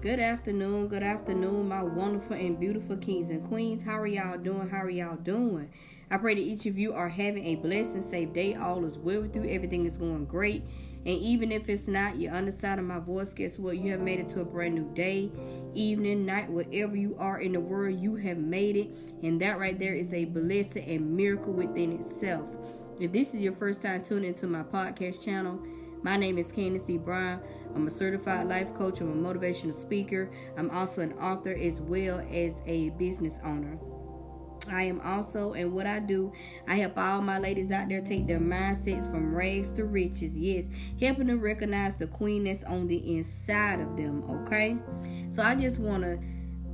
Good afternoon, good afternoon, my wonderful and beautiful kings and queens. How are y'all doing? How are y'all doing? I pray that each of you are having a blessed and safe day. All is well with you, everything is going great. And even if it's not, you're on the side of my voice. Guess what? You have made it to a brand new day, evening, night, wherever you are in the world, you have made it. And that right there is a blessing and miracle within itself. If this is your first time tuning into my podcast channel, my name is Candace C. Brown. I'm a certified life coach. I'm a motivational speaker. I'm also an author as well as a business owner. I am also, and what I do, I help all my ladies out there take their mindsets from rags to riches. Yes, helping them recognize the queen that's on the inside of them. Okay, so I just want to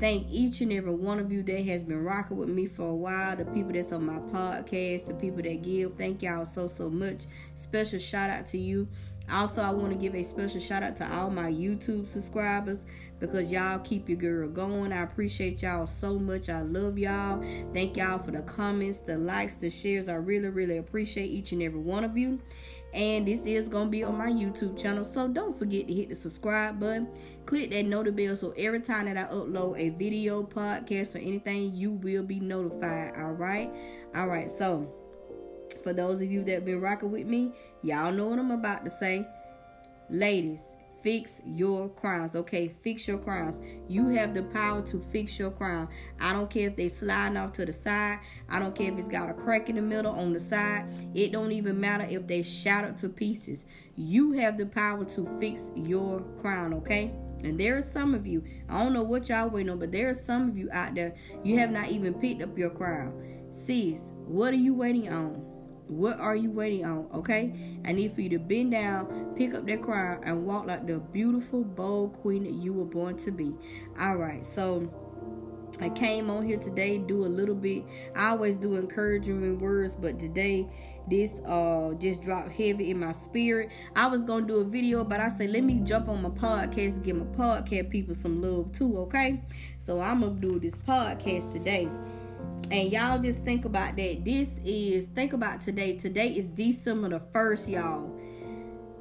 thank each and every one of you that has been rocking with me for a while. The people that's on my podcast, the people that give, thank y'all so so much. Special shout out to you. Also, I want to give a special shout out to all my YouTube subscribers because y'all keep your girl going. I appreciate y'all so much. I love y'all. Thank y'all for the comments, the likes, the shares. I really, really appreciate each and every one of you. And this is going to be on my YouTube channel. So don't forget to hit the subscribe button. Click that notification bell so every time that I upload a video, podcast, or anything, you will be notified. All right? All right. So for those of you that have been rocking with me, y'all know what I'm about to say. Ladies, fix your crowns. Okay, fix your crowns. You have the power to fix your crown. I don't care if they sliding off to the side. I don't care if it's got a crack in the middle on the side. It don't even matter if they shattered to pieces. You have the power to fix your crown. Okay. And there are some of you, I don't know what y'all waiting on, but there are some of you out there, you have not even picked up your crown. Sis, what are you waiting on? What are you waiting on? Okay? I need for you to bend down, pick up that crown, and walk like the beautiful, bold queen that you were born to be. All right. So I came on here today, do a little bit. I always do encouraging words, but today this uh just dropped heavy in my spirit. I was gonna do a video, but I said let me jump on my podcast give my podcast people some love too, okay? So I'm gonna do this podcast today. And y'all just think about that. This is, think about today. Today is December the 1st, y'all.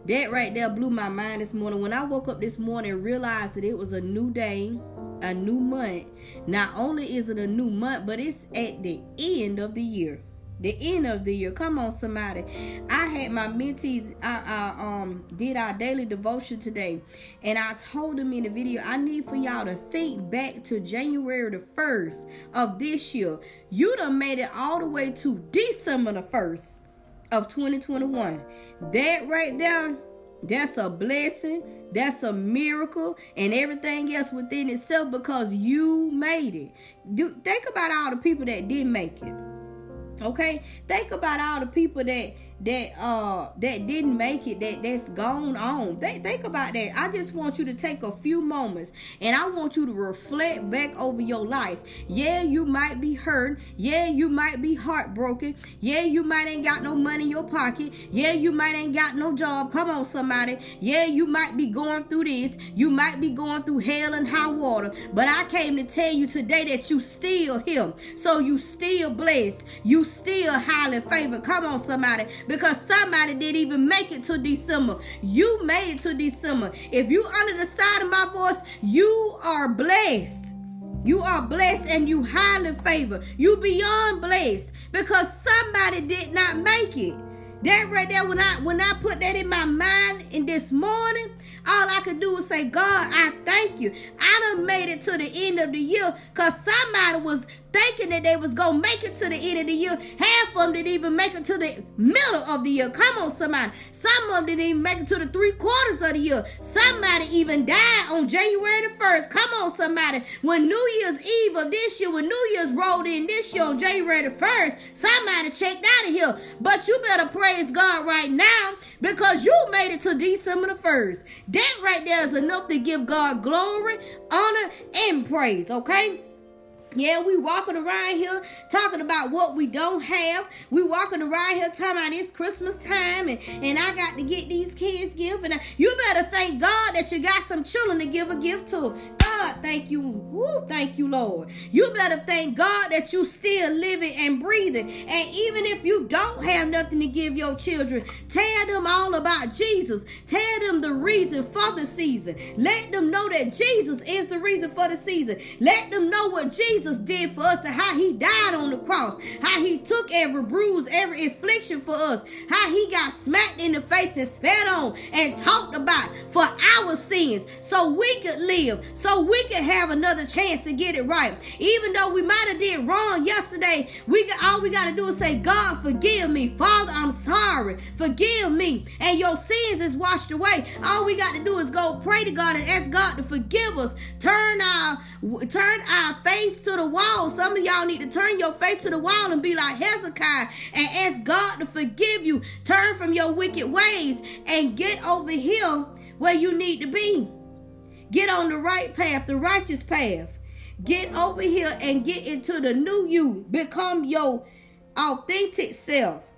That right there blew my mind this morning. When I woke up this morning realized that it was a new day, a new month. Not only is it a new month, but it's at the end of the year the end of the year. Come on, somebody. I had my mentees. I, I um did our daily devotion today, and I told them in the video, I need for y'all to think back to January the first of this year. You done made it all the way to December the first of 2021. That right there. That's a blessing. That's a miracle and everything else within itself because you made it. Do think about all the people that did make it. Okay, think about all the people that that uh that didn't make it that that's gone on. Think, think about that. I just want you to take a few moments and i want you to reflect back over your life. Yeah you might be hurt. Yeah you might be heartbroken. Yeah you might ain't got no money in your pocket. Yeah you might ain't got no job. Come on somebody. Yeah you might be going through this. You might be going through hell and high water. But i came to tell you today that you still him so you still blessed. You still highly favored. Come on somebody because somebody didn't even make it to December. You made it to December. If you under the side of my voice, you are blessed. You are blessed and you highly favored. You beyond blessed because somebody did not make it. That right there, when I when I put that in my mind in this morning, all I could do was say, God, I thank you. I done made it to the end of the year because somebody was thinking that they was gonna make it to the end of the year. Half of them didn't even make it to the middle of the year. Come on, somebody. Some of them didn't even make it to the three quarters of the year. Somebody even died on January the 1st. Come on, somebody. When New Year's Eve of this year, when New Year's rolled in this year on January the 1st, somebody checked out of here. But you better praise God right now because you made it to December the 1st. That right there is enough to give God glory, honor, and praise, okay? Yeah, we walking around here talking about what we don't have. We walking around here talking about it's Christmas time and, and I got to get these kids gifts. And I, you better thank God that you got some children to give a gift to. God, thank you. Woo, thank you, Lord. You better thank God that you still living and breathing. And even if you don't have nothing to give your children, tell them all about Jesus. Tell them the reason for the season. Let them know that Jesus is the reason for the season. Let them know what Jesus did for us how he died on the cross, how he took every bruise, every affliction for us, how he got smacked in the face and spat on and talked about for our sins so we could live, so we could have another chance to get it right. Even though we might have did wrong yesterday, we all we got to do is say, God, forgive me. Father, I'm sorry. Forgive me. And your sins is washed away. All we got to do is go pray to God and ask God to forgive us. Turn our turn our face to the wall. Some of y'all need to turn your face to the wall and be like Hezekiah and ask God to forgive you. Turn from your wicked ways and get over here where you need to be. Get on the right path, the righteous path. Get over here and get into the new you. Become your authentic self.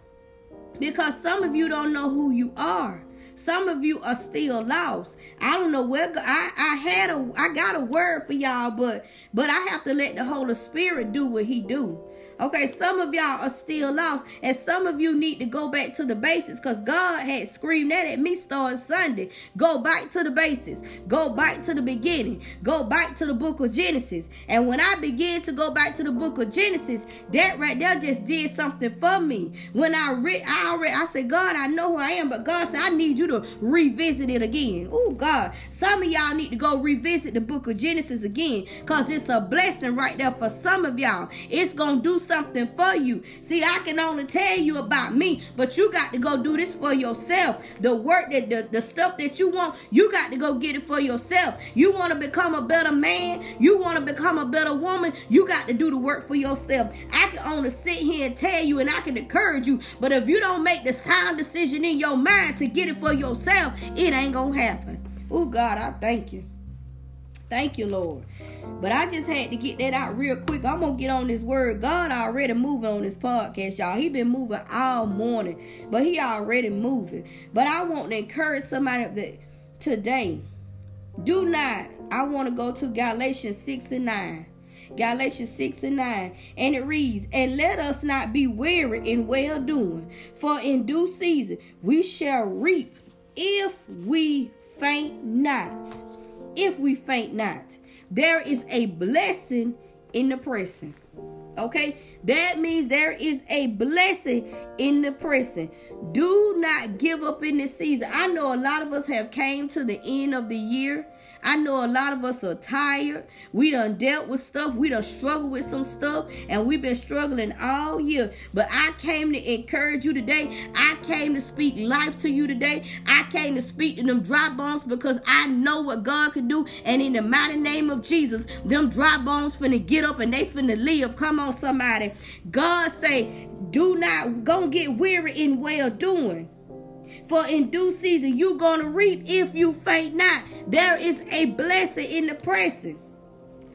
Because some of you don't know who you are. Some of you are still lost. I don't know where I, I had a I got a word for y'all, but but I have to let the Holy Spirit do what he do. Okay, some of y'all are still lost, and some of you need to go back to the basics because God had screamed that at me starting Sunday. Go back to the basics, go back to the beginning, go back to the book of Genesis. And when I began to go back to the book of Genesis, that right there just did something for me. When I read, I already I said, God, I know who I am, but God said, I need you to revisit it again. Oh, God, some of y'all need to go revisit the book of Genesis again because it's a blessing right there for some of y'all. It's to do something for you. See, I can only tell you about me, but you got to go do this for yourself. The work that the, the stuff that you want, you got to go get it for yourself. You want to become a better man, you want to become a better woman, you got to do the work for yourself. I can only sit here and tell you and I can encourage you, but if you don't make the sound decision in your mind to get it for yourself, it ain't gonna happen. Oh God, I thank you. Thank you, Lord. But I just had to get that out real quick. I'm gonna get on this word. God already moving on this podcast, y'all. He been moving all morning, but he already moving. But I want to encourage somebody that today, do not. I want to go to Galatians 6 and 9. Galatians 6 and 9. And it reads, And let us not be weary in well doing, for in due season we shall reap if we faint not if we faint not. There is a blessing in the pressing. Okay, that means there is a blessing in the pressing. Do not give up in this season. I know a lot of us have came to the end of the year I know a lot of us are tired. We done dealt with stuff. We done struggled with some stuff. And we've been struggling all year. But I came to encourage you today. I came to speak life to you today. I came to speak to them dry bones because I know what God can do. And in the mighty name of Jesus, them dry bones finna get up and they finna live. Come on, somebody. God say, do not go get weary in well doing. For in due season you gonna reap if you faint not. There is a blessing in the pressing.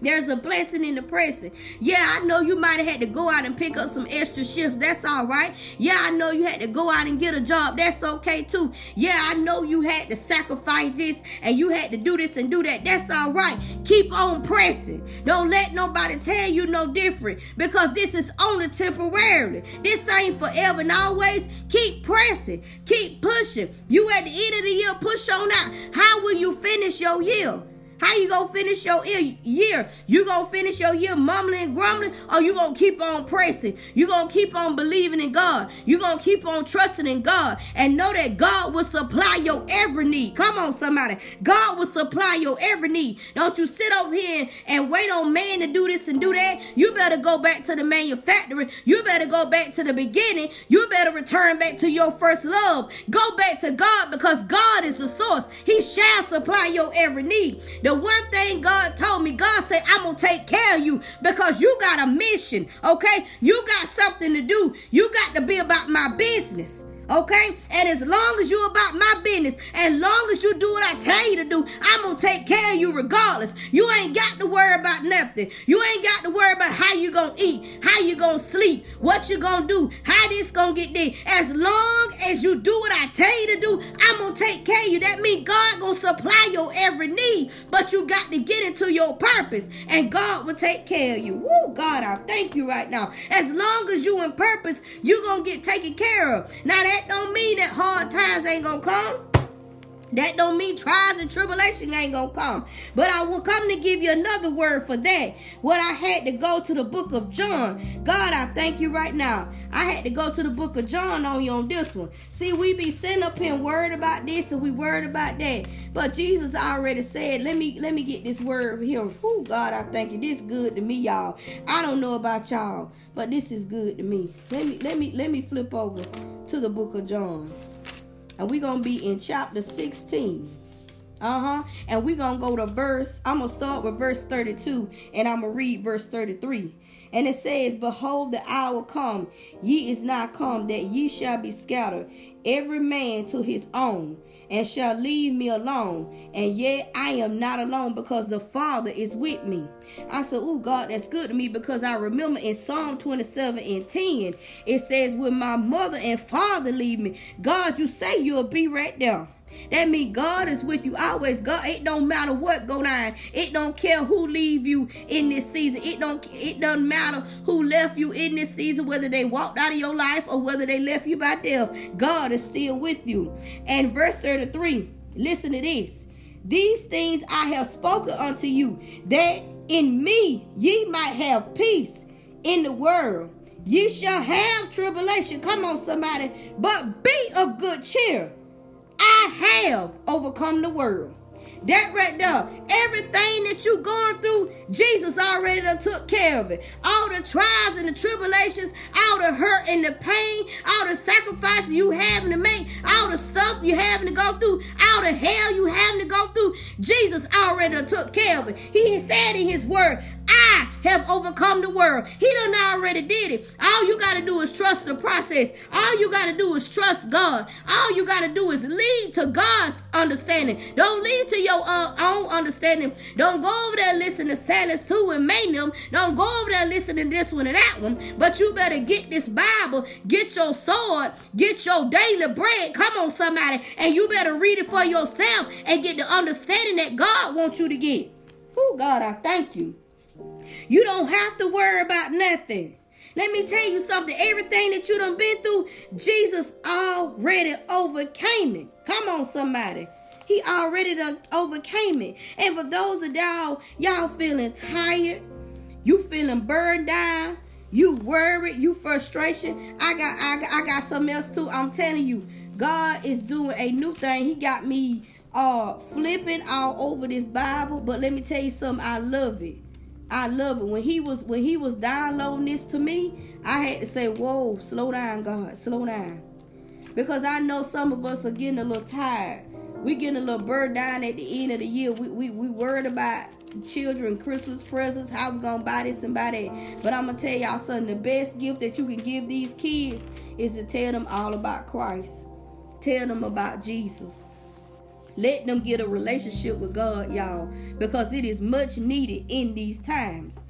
There's a blessing in the pressing. Yeah, I know you might have had to go out and pick up some extra shifts. That's all right. Yeah, I know you had to go out and get a job. That's okay too. Yeah, I know you had to sacrifice this and you had to do this and do that. That's all right. Keep on pressing. Don't let nobody tell you no different because this is only temporarily. This ain't forever and always. Keep pressing. Keep pushing. You at the end of the year, push on out. How will you finish your year? How you gonna finish your year? You gonna finish your year mumbling, and grumbling, or you gonna keep on pressing? You gonna keep on believing in God? You gonna keep on trusting in God and know that God will supply your every need. Come on, somebody. God will supply your every need. Don't you sit over here and wait on man to do this and do that. You better go back to the manufacturer. You better go back to the beginning. You better return back to your first love. Go back to God because God is the source. He shall supply your every need. The the one thing God told me, God said, I'm going to take care of you because you got a mission, okay? You got something to do. You got to be about my business. Okay? And as long as you're about my business. As long as you do what I tell you to do, I'm going to take care of you regardless. You ain't got to worry about nothing. You ain't got to worry about how you going to eat, how you going to sleep, what you going to do, how this going to get there. As long as you do what I tell you to do, I'm going to take care of you. That means God going to supply your every need, but you got to get into your purpose and God will take care of you. Woo, God, I thank you right now. As long as you in purpose, you going to get taken care of. Now that don't mean that hard times ain't to come. That don't mean trials and tribulation ain't gonna come. But I will come to give you another word for that. What I had to go to the book of John. God, I thank you right now. I had to go to the book of John on you on this one. See, we be sitting up here worried about this and we worried about that. But Jesus already said, let me let me get this word here. Oh God, I thank you. This good to me, y'all. I don't know about y'all, but this is good to me. Let me let me let me flip over to the book of John. And we're to be in chapter 16. Uh-huh. And we're to go to verse, I'm to start with verse 32 and I'm to read verse 33. And it says, Behold, the hour come, ye is not come, that ye shall be scattered, every man to his own and shall leave me alone. And yet I am not alone because the Father is with me. I said, Oh God, that's good to me because I remember in Psalm 27 and 10, it says, When my mother and father leave me, God, you say you'll be right there. That means God is with you always. God, it don't matter what go down. It don't care who leave you in this season. It don't it doesn't matter who left you in this season, whether they walked out of your life or whether they left you by death. God is still with you. And verse 33, listen to this. These things I have spoken unto you, that in me ye might have peace in the world. Ye shall have tribulation. Come on, somebody. But be of good cheer. I have overcome the world. That right there, everything that you going through, Jesus already done took care of it. All the trials and the tribulations, all the hurt and the pain, all the sacrifices you having to make, all the stuff you having to go through, all the hell you having to go through, Jesus already done took care of it. He said in his word, I have overcome the world. He done already did it. All you got to do is trust the process. All you got to do is trust God. All you got to do is lead to God's understanding. Don't lead to your uh, own understanding. Don't go over there listening to Sally Sue and them. Don't go over there listening to this one and that one. But you better get this Bible, get your sword, get your daily bread. Come on, somebody. And you better read it for yourself and get the understanding that God wants you to get. Oh, God, I thank you. You don't have to worry about nothing. Let me tell you something. Everything that you done been through, Jesus already overcame it. Come on, somebody. He already done overcame it. And for those of y'all, y'all feeling tired, you feeling burned down, you worried, you frustration. I got I, got, I got something else too. I'm telling you, God is doing a new thing. He got me uh flipping all over this Bible. But let me tell you something, I love it. I love it. When he was when he was downloading this to me, I had to say, "Whoa, slow down, God, slow down," because I know some of us are getting a little tired. We getting a little burden down at the end of the year. We we we worried about children Christmas presents, how we gonna buy this and buy that. But I'm gonna tell y'all something. The best gift that you can give these kids is to tell them all about Christ. Tell them about Jesus. Let them get a relationship with God, y'all, because it is much needed in these times.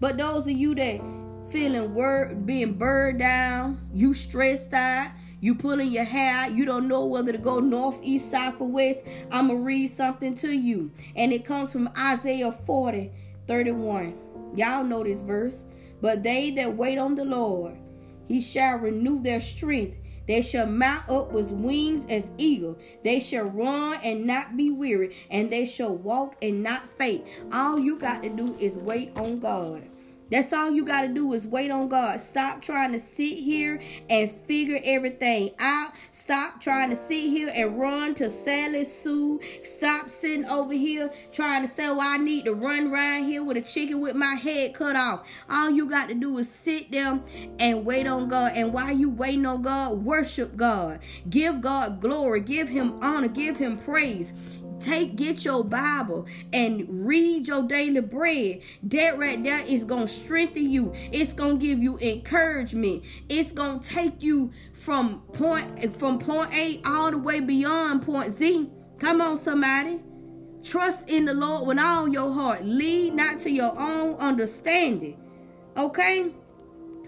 But those of you that feeling word being burned down, you stressed out, you pulling your hair you don't know whether to go north, east, south, or west. I'ma read something to you. And it comes from Isaiah 40, 31. Y'all know this verse. But they that wait on the Lord, he shall renew their strength. They shall mount up with wings as eagle. They shall run and not be weary, and they shall walk and not faint. All you got to do is wait on God. That's all you got to do is wait on God. Stop trying to sit here and figure everything out. Stop trying to sit here and run to Sally Sue. Stop sitting over here trying to say, well, I need to run around here with a chicken with my head cut off. All you got to do is sit there and wait on God. And while you waiting on God, worship God. Give God glory. Give him honor. Give him praise take get your bible and read your daily bread. That right there is gonna strengthen you. It's gonna give you encouragement. It's gonna take you from point from point a all the way beyond point z. Come on somebody. Trust in the lord with all your heart. Lead not to your own understanding. Okay?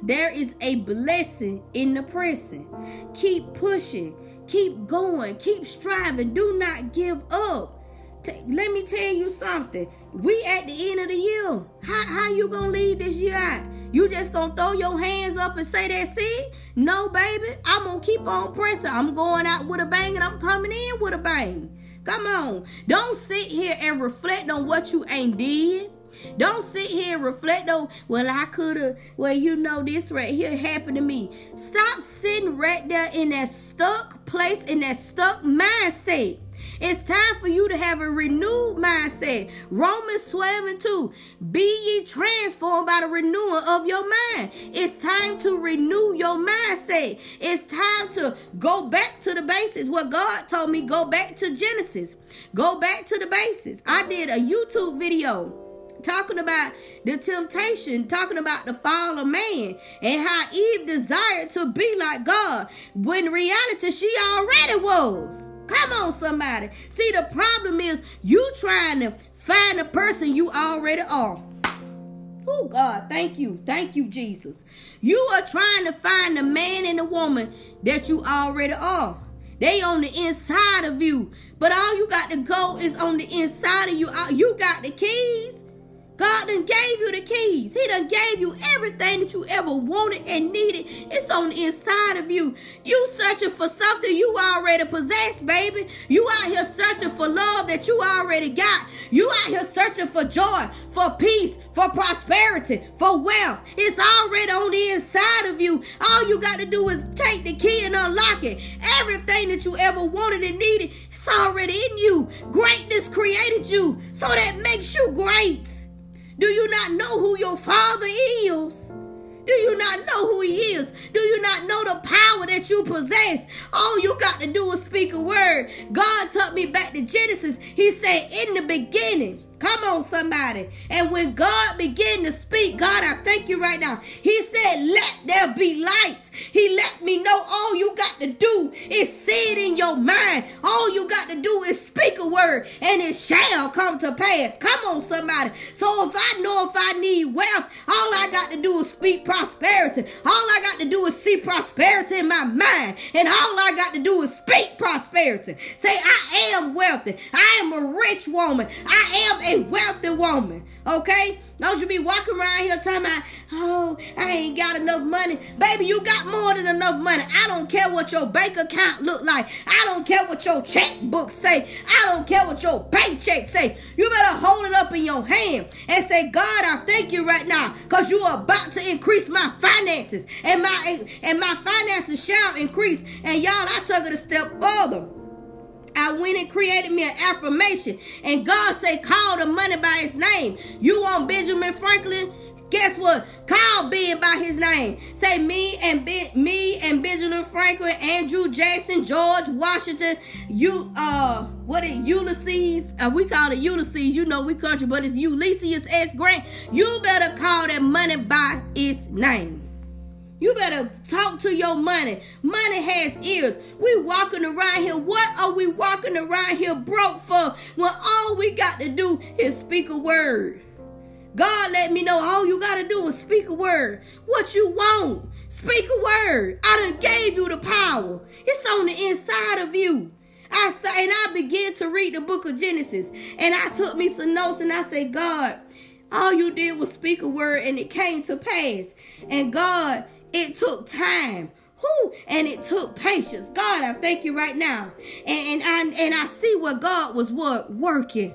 There is a blessing in the pressing keep pushing Keep going. Keep striving. Do not give up. T- let me tell you something. We at the end of the year. How, how you gonna leave this year out? You just gonna throw your hands up and say that's it? No, baby. I'm gonna keep on pressing. I'm going out with a bang and I'm coming in with a bang. Come on. Don't sit here and reflect on what you ain't did. Don't sit here and reflect on, well, I could have, well, you know, this right here happened to me. Stop sitting right there in that stuck place, in that stuck mindset. It's time for you to have a renewed mindset. Romans 12 and 2. Be ye transformed by the renewing of your mind. It's time to renew your mindset. It's time to go back to the basics. What God told me, go back to Genesis. Go back to the basics. I did a YouTube video talking about the temptation, talking about the fall of man and how Eve desired to be like God when reality she already was. Come on, somebody. See, the problem is you trying to find the person you already are. Oh, God, thank you. Thank you, Jesus. You are trying to find the man and the woman that you already are. They on the inside of you. But all you got to go is on the inside of you. Uh, you got the keys. God done gave you the keys. He done gave you everything that you ever wanted and needed. It's on the inside of you. You searching for something you already possess, baby. You out here searching for love that you already got. You out here searching for joy, for peace, for prosperity, for wealth. It's already on the inside of you. All you got to do is take the key and unlock it. Everything that you ever wanted and needed, it's already in you. Greatness created you, so that makes you great. Do you not know who your father is? Do you not know who he is? Do you not know the power that you possess? All you got to do is speak a word. God took me back to Genesis. He said, In the beginning, Come on, somebody. And when God began to speak, God, I thank you right now. He said, Let there be light. He let me know all you got to do is see it in your mind. All you got to do is speak a word and it shall come to pass. Come on, somebody. So if I know if I need wealth, all I got to do is speak prosperity. All I got to do is see prosperity in my mind. And all I got to do is speak prosperity. Say, I am wealthy. I am a rich woman. I am a wealthy woman. Okay? Don't you be walking around here talking about, oh, I ain't got enough money. Baby, you got more than enough money. I don't care what your bank account look like. I don't care what your checkbook say. I don't care what your paycheck say. You better hold it up in your hand and say, God, I thank you right now because you are about to increase my finances and my and my finances shall increase. And y'all, I took it a step further. I went and created me an affirmation. And God said, call the money by his name. You want Benjamin Franklin? Guess what? Call Ben by his name. Say me and ben, me and Benjamin Franklin, Andrew Jackson, George Washington, you uh what it Ulysses, uh, we call it Ulysses, you know we country, but it's Ulysses S. Grant. You better call that money by its name. You better talk to your money. Money has ears. We walking around here. What are we walking around here broke for when all we got to do is speak a word? God let me know all you got to do is speak a word. What you want, speak a word. I done gave you the power. It's on the inside of you. I say, and I began to read the book of Genesis, and I took me some notes, and I said, God, all you did was speak a word, and it came to pass. And God, it took time. Who and it took patience. God, I thank you right now. And, and I and I see where God was what working.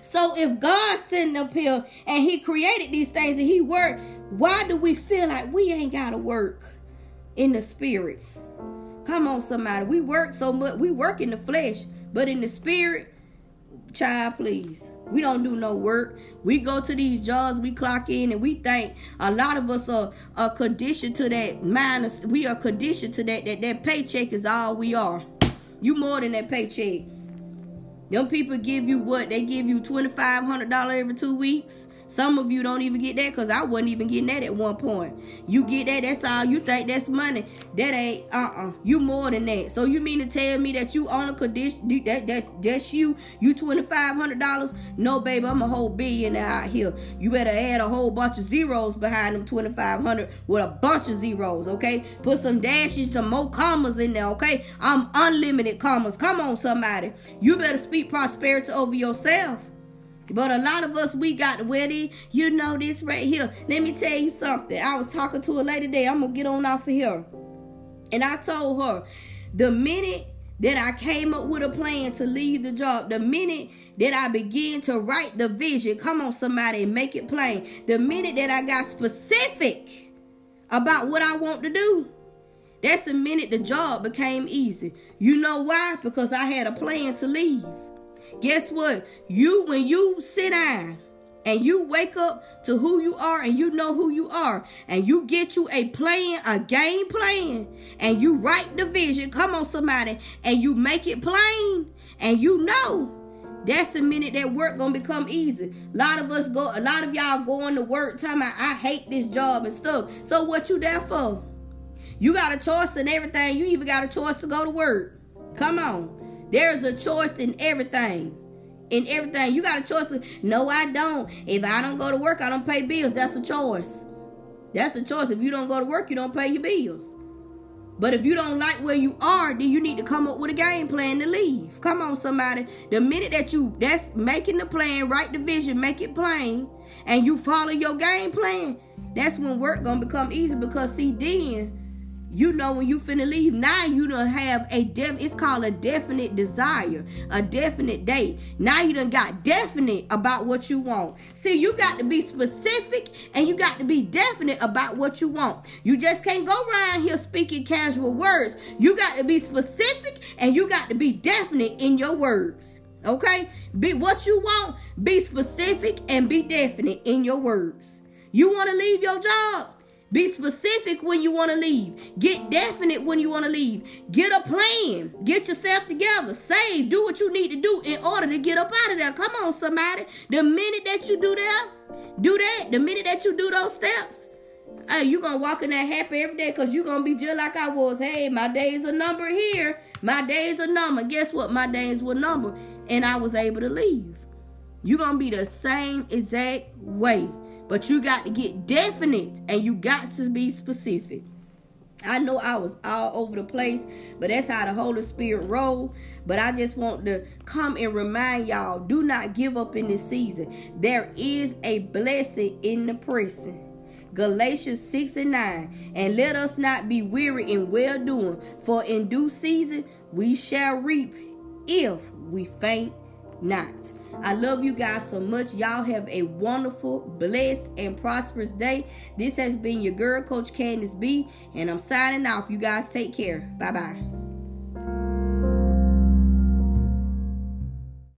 So if God sitting up here and He created these things and He worked, why do we feel like we ain't gotta work in the spirit? Come on, somebody. We work so much, we work in the flesh, but in the spirit, Child, please. We don't do no work. We go to these jobs, we clock in, and we think a lot of us are, are conditioned to that minus. We are conditioned to that, that that paycheck is all we are. You more than that paycheck. Them people give you what? They give you $2,500 every two weeks. Some of you don't even get that because I wasn't even getting that at one point. You get that, that's all you think that's money. That ain't uh-uh. You more than that. So you mean to tell me that you on a condition that that that's you, you twenty five hundred dollars? No, baby, I'm a whole billionaire out here. You better add a whole bunch of zeros behind them twenty five hundred with a bunch of zeros, okay? Put some dashes, some more commas in there, okay? I'm unlimited commas. Come on, somebody. You better speak prosperity over yourself. But a lot of us, we got wedding. You know this right here. Let me tell you something. I was talking to a lady today. I'm going to get on off of here. And I told her, the minute that I came up with a plan to leave the job, the minute that I began to write the vision, come on, somebody, make it plain. The minute that I got specific about what I want to do, that's the minute the job became easy. You know why? Because I had a plan to leave. Guess what? You, when you sit down and you wake up to who you are and you know who you are and you get you a plan, a game plan, and you write the vision, come on, somebody, and you make it plain and you know. That's the minute that work gonna become easy. A lot of us go, a lot of y'all going to work time. about I hate this job and stuff. So what you there for? You got a choice in everything. You even got a choice to go to work. Come on. There's a choice in everything. In everything. You got a choice. no, I don't. If I don't go to work, I don't pay bills. That's a choice. That's a choice. If you don't go to work, you don't pay your bills. But if you don't like where you are, then you need to come up with a game plan to leave. Come on, somebody. The minute that you that's making the plan, write the vision, make it plain, and you follow your game plan, that's when work gonna become easy because see then you know when you finna leave now you don't have a def it's called a definite desire a definite date now you done got definite about what you want. See you got to be specific and you got to be definite about what you want. You just can't go around here speaking casual words. You got to be specific and you got to be definite in your words okay? Be what you want be specific and be definite in your words. You want to leave your job be specific when you want to leave. Get definite when you want to leave. Get a plan. Get yourself together. Save. Do what you need to do in order to get up out of there. Come on, somebody. The minute that you do that, do that. The minute that you do those steps, hey, you're going to walk in that happy every day because you're going to be just like I was. Hey, my days are number here. My days are number. Guess what? My days were number. And I was able to leave. You're going to be the same exact way. But you got to get definite and you got to be specific. I know I was all over the place, but that's how the Holy Spirit roll. But I just want to come and remind y'all, do not give up in this season. There is a blessing in the pressing. Galatians 6 and 9. And let us not be weary in well doing, for in due season we shall reap if we faint not. I love you guys so much. Y'all have a wonderful, blessed, and prosperous day. This has been your girl, Coach Candis B, and I'm signing off. You guys take care. Bye bye.